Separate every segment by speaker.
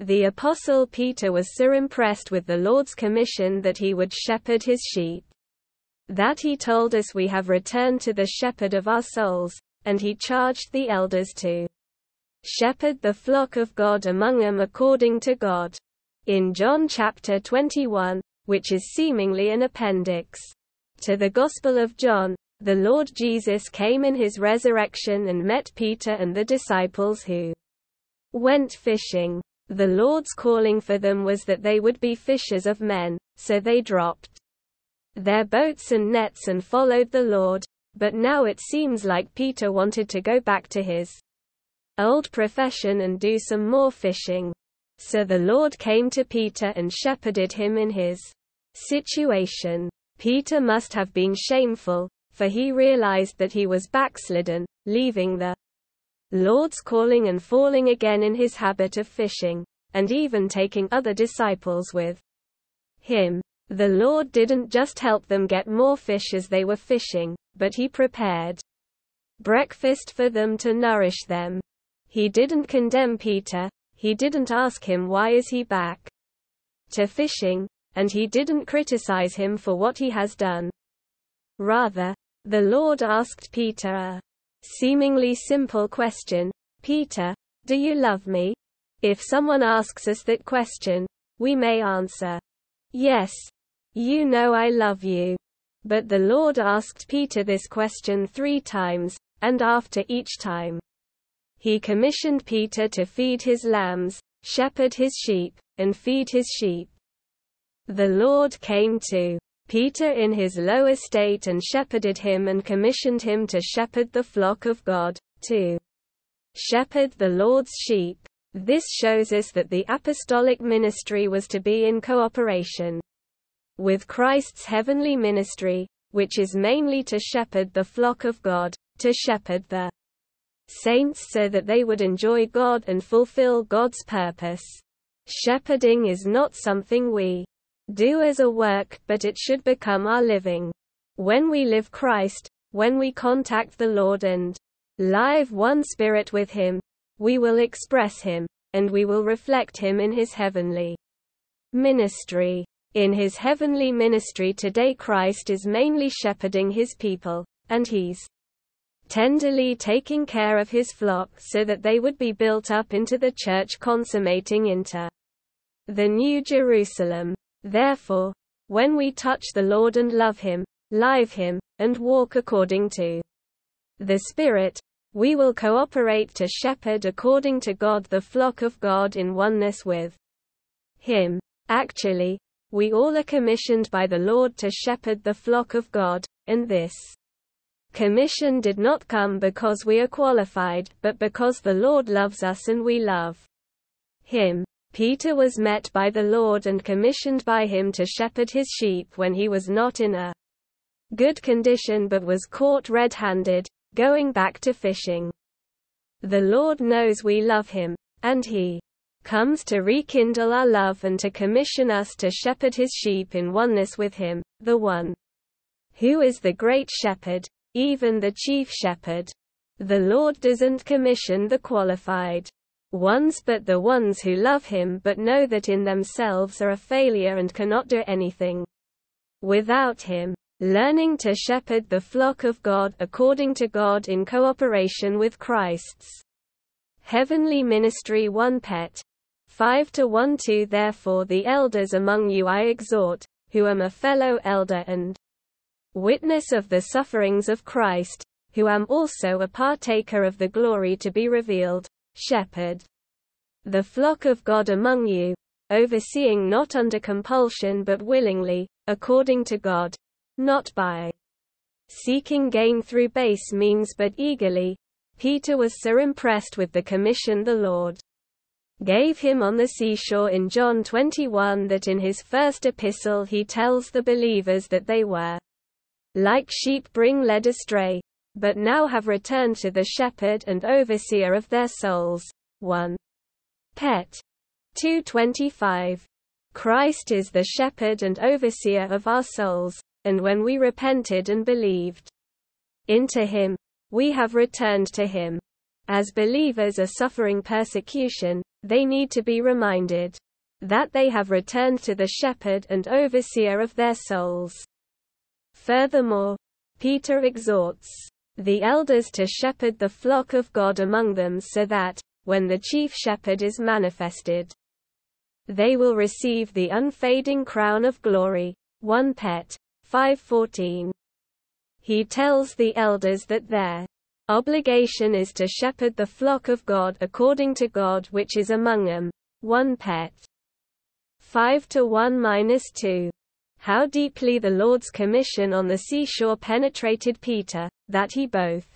Speaker 1: The Apostle Peter was so impressed with the Lord's commission that he would shepherd his sheep. That he told us we have returned to the shepherd of our souls, and he charged the elders to shepherd the flock of God among them according to God. In John chapter 21, which is seemingly an appendix to the Gospel of John, the Lord Jesus came in his resurrection and met Peter and the disciples who went fishing. The Lord's calling for them was that they would be fishers of men, so they dropped their boats and nets and followed the Lord. But now it seems like Peter wanted to go back to his old profession and do some more fishing. So the Lord came to Peter and shepherded him in his situation. Peter must have been shameful, for he realized that he was backslidden, leaving the Lord's calling and falling again in his habit of fishing, and even taking other disciples with him. The Lord didn't just help them get more fish as they were fishing, but he prepared breakfast for them to nourish them. He didn't condemn Peter, he didn't ask him why is he back to fishing, and he didn't criticize him for what he has done. Rather, the Lord asked Peter a Seemingly simple question, Peter, do you love me? If someone asks us that question, we may answer, Yes. You know I love you. But the Lord asked Peter this question three times, and after each time, he commissioned Peter to feed his lambs, shepherd his sheep, and feed his sheep. The Lord came to Peter in his low estate and shepherded him and commissioned him to shepherd the flock of God, to shepherd the Lord's sheep. This shows us that the apostolic ministry was to be in cooperation with Christ's heavenly ministry, which is mainly to shepherd the flock of God, to shepherd the saints so that they would enjoy God and fulfill God's purpose. Shepherding is not something we do as a work, but it should become our living. When we live Christ, when we contact the Lord and live one spirit with Him, we will express Him, and we will reflect Him in His heavenly ministry. In His heavenly ministry today, Christ is mainly shepherding His people, and He's tenderly taking care of His flock so that they would be built up into the church consummating into the New Jerusalem. Therefore, when we touch the Lord and love Him, live Him, and walk according to the Spirit, we will cooperate to shepherd according to God the flock of God in oneness with Him. Actually, we all are commissioned by the Lord to shepherd the flock of God, and this commission did not come because we are qualified, but because the Lord loves us and we love Him. Peter was met by the Lord and commissioned by him to shepherd his sheep when he was not in a good condition but was caught red-handed, going back to fishing. The Lord knows we love him, and he comes to rekindle our love and to commission us to shepherd his sheep in oneness with him, the one who is the great shepherd, even the chief shepherd. The Lord doesn't commission the qualified ones but the ones who love him but know that in themselves are a failure and cannot do anything without him. Learning to shepherd the flock of God according to God in cooperation with Christ's heavenly ministry 1 Pet. 5 to 1 2 Therefore the elders among you I exhort, who am a fellow elder and witness of the sufferings of Christ, who am also a partaker of the glory to be revealed, shepherd the flock of God among you, overseeing not under compulsion but willingly, according to God, not by seeking gain through base means but eagerly. Peter was so impressed with the commission the Lord gave him on the seashore in John 21 that in his first epistle he tells the believers that they were like sheep bring led astray, but now have returned to the shepherd and overseer of their souls. 1. Pet. 225. Christ is the shepherd and overseer of our souls, and when we repented and believed into him, we have returned to him. as believers are suffering persecution, they need to be reminded that they have returned to the shepherd and overseer of their souls. Furthermore, Peter exhorts the elders to shepherd the flock of God among them so that, when the chief shepherd is manifested, they will receive the unfading crown of glory. 1 Pet. 514. He tells the elders that their obligation is to shepherd the flock of God according to God which is among them. 1 Pet. 5 to 1 2. How deeply the Lord's commission on the seashore penetrated Peter, that he both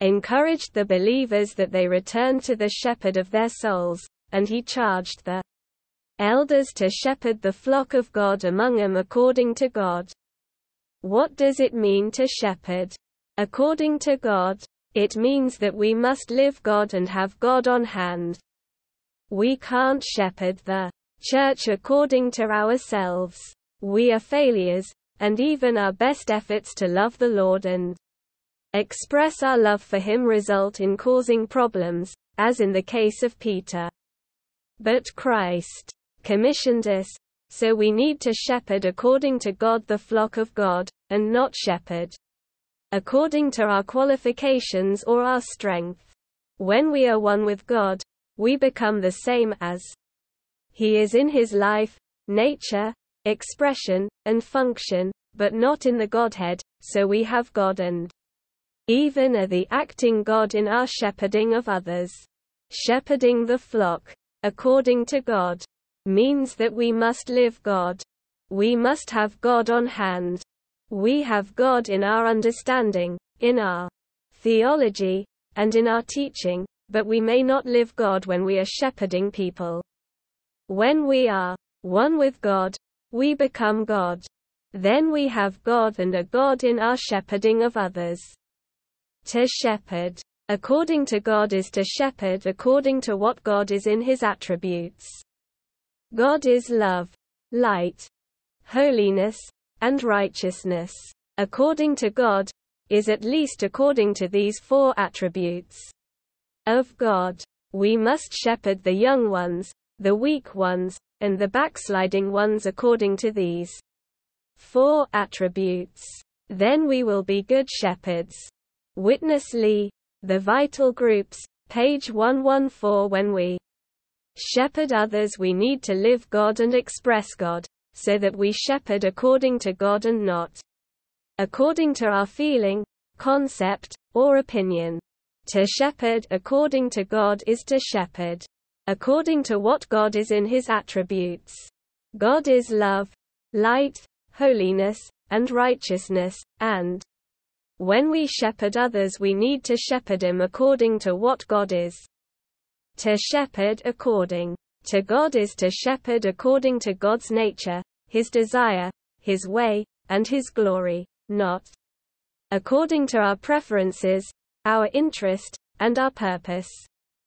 Speaker 1: encouraged the believers that they return to the shepherd of their souls, and he charged the elders to shepherd the flock of God among them according to God. What does it mean to shepherd? According to God, it means that we must live God and have God on hand. We can't shepherd the church according to ourselves. We are failures, and even our best efforts to love the Lord and express our love for Him result in causing problems, as in the case of Peter. But Christ commissioned us, so we need to shepherd according to God the flock of God, and not shepherd according to our qualifications or our strength. When we are one with God, we become the same as He is in His life, nature, expression, and function, but not in the Godhead, so we have God and even are the acting God in our shepherding of others. Shepherding the flock, according to God, means that we must live God. We must have God on hand. We have God in our understanding, in our theology, and in our teaching, but we may not live God when we are shepherding people. When we are one with God, we become God. Then we have God and a God in our shepherding of others. To shepherd, according to God, is to shepherd according to what God is in his attributes. God is love, light, holiness, and righteousness. According to God, is at least according to these four attributes of God. We must shepherd the young ones, the weak ones, and the backsliding ones according to these four attributes. Then we will be good shepherds. Witness Lee, The Vital Groups, page 114 When we shepherd others we need to live God and express God, so that we shepherd according to God and not according to our feeling, concept, or opinion. To shepherd according to God is to shepherd according to what God is in his attributes. God is love, light, holiness, and righteousness, and when we shepherd others we need to shepherd him according to what God is. To shepherd according to God is to shepherd according to God's nature, His desire, His way, and His glory, not according to our preferences, our interest, and our purpose.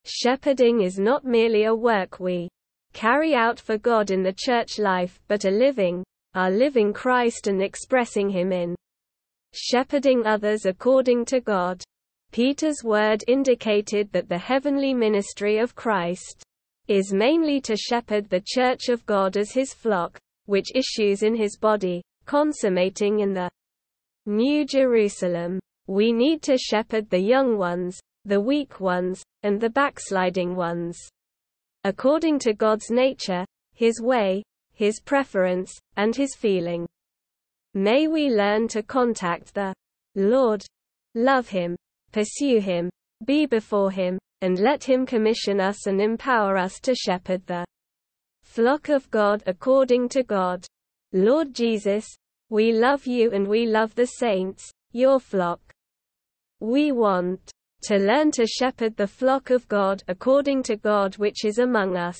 Speaker 1: Shepherding is not merely a work we carry out for God in the church life, but a living, our living Christ and expressing Him in shepherding others according to God. Peter's word indicated that the heavenly ministry of Christ is mainly to shepherd the church of God as his flock, which issues in his body, consummating in the New Jerusalem. We need to shepherd the young ones, the weak ones, and the backsliding ones. According to God's nature, his way, his preference, and his feeling. May we learn to contact the Lord, love him, pursue him, be before him, and let him commission us and empower us to shepherd the flock of God according to God. Lord Jesus, we love you and we love the saints, your flock. We want to learn to shepherd the flock of God according to God which is among us.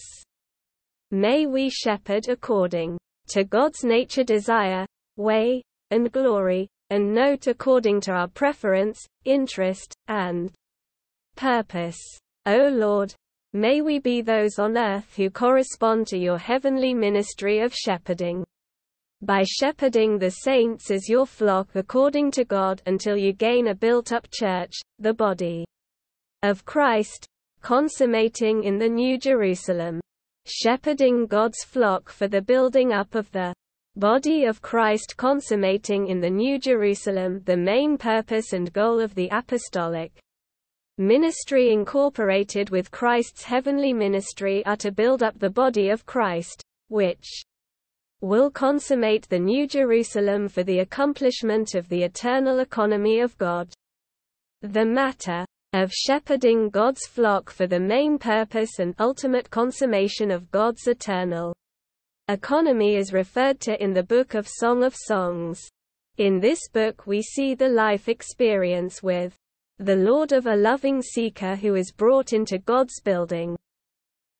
Speaker 1: May we shepherd according to God's nature desire, way, and glory, and note according to our preference, interest, and purpose. O Lord, may we be those on earth who correspond to your heavenly ministry of shepherding. By shepherding the saints as your flock according to God until you gain a built up church, the body of Christ, consummating in the New Jerusalem. Shepherding God's flock for the building up of the body of Christ consummating in the New Jerusalem the main purpose and goal of the apostolic ministry incorporated with Christ's heavenly ministry are to build up the body of Christ, which will consummate the New Jerusalem for the accomplishment of the eternal economy of God. The matter of shepherding God's flock for the main purpose and ultimate consummation of God's eternal economy is referred to in the Book of Song of Songs. In this book we see the life experience with the Lord of a loving seeker who is brought into God's building.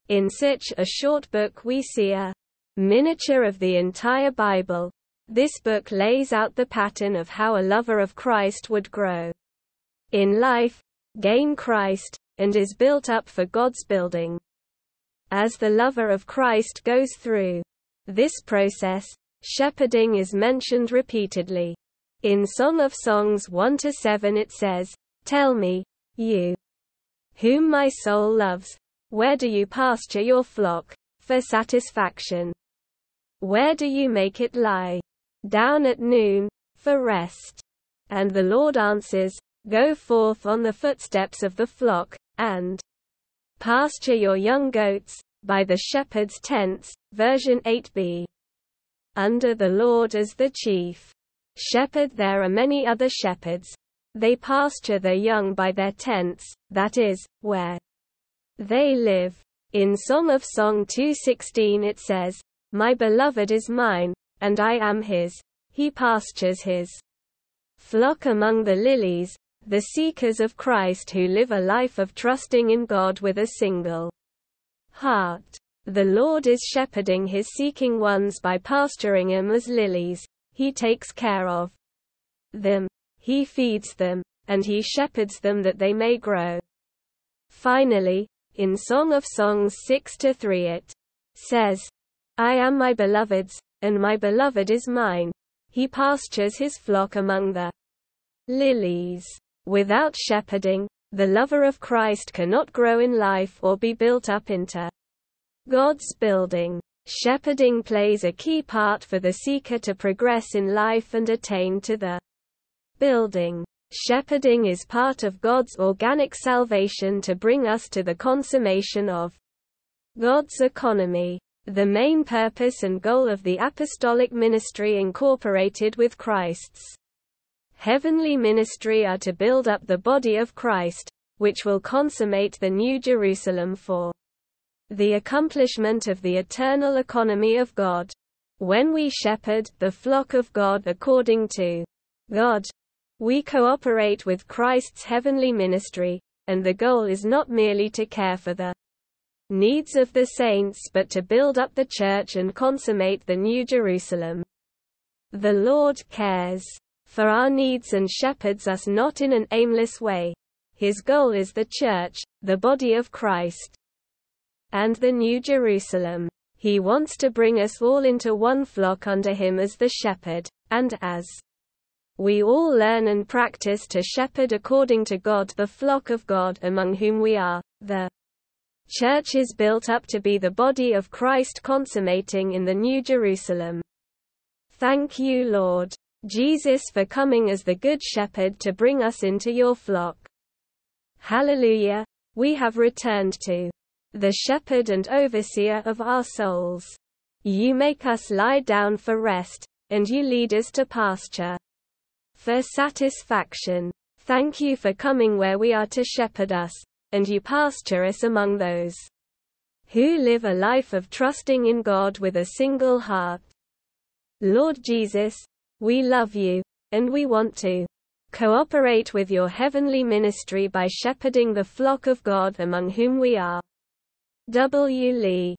Speaker 1: In such a short book we see a miniature of the entire Bible. This book lays out the pattern of how a lover of Christ would grow in life, gain Christ, and is built up for God's building. As the lover of Christ goes through this process, shepherding is mentioned repeatedly. In Song of Songs 1 to 7 it says, Tell me, you, whom my soul loves, where do you pasture your flock, for satisfaction? Where do you make it lie? Down at noon, for rest. And the Lord answers, Go forth on the footsteps of the flock, and pasture your young goats, by the shepherd's tents, version 8b. Under the Lord as the chief shepherd there are many other shepherds, they pasture their young by their tents, that is, where they live. In Song of Song 2:16 it says, "My beloved is mine, and I am his. He pastures his flock among the lilies." The seekers of Christ who live a life of trusting in God with a single heart. The Lord is shepherding his seeking ones by pasturing them as lilies. He takes care of them. He feeds them, and he shepherds them that they may grow. Finally, in Song of Songs 6 to 3 it says, I am my beloved's, and my beloved is mine. He pastures his flock among the lilies. Without shepherding, the lover of Christ cannot grow in life or be built up into God's building. Shepherding plays a key part for the seeker to progress in life and attain to the building. Shepherding is part of God's organic salvation to bring us to the consummation of God's economy. The main purpose and goal of the apostolic ministry incorporated with Christ's heavenly ministry are to build up the body of Christ, which will consummate the New Jerusalem for the accomplishment of the eternal economy of God. When we shepherd the flock of God according to God, we cooperate with Christ's heavenly ministry, and the goal is not merely to care for the needs of the saints but to build up the church and consummate the New Jerusalem. The Lord cares for our needs and shepherds us not in an aimless way. His goal is the church, the body of Christ, and the New Jerusalem. He wants to bring us all into one flock under him as the shepherd, and as we all learn and practice to shepherd according to God the flock of God among whom we are. The church is built up to be the body of Christ consummating in the New Jerusalem. Thank you, Lord Jesus, for coming as the Good Shepherd to bring us into your flock. Hallelujah! We have returned to the shepherd and overseer of our souls. You make us lie down for rest, and you lead us to pasture for satisfaction. Thank you for coming where we are to shepherd us, and you pasture us among those who live a life of trusting in God with a single heart. Lord Jesus, we love you, and we want to cooperate with your heavenly ministry by shepherding the flock of God among whom we are. W. Lee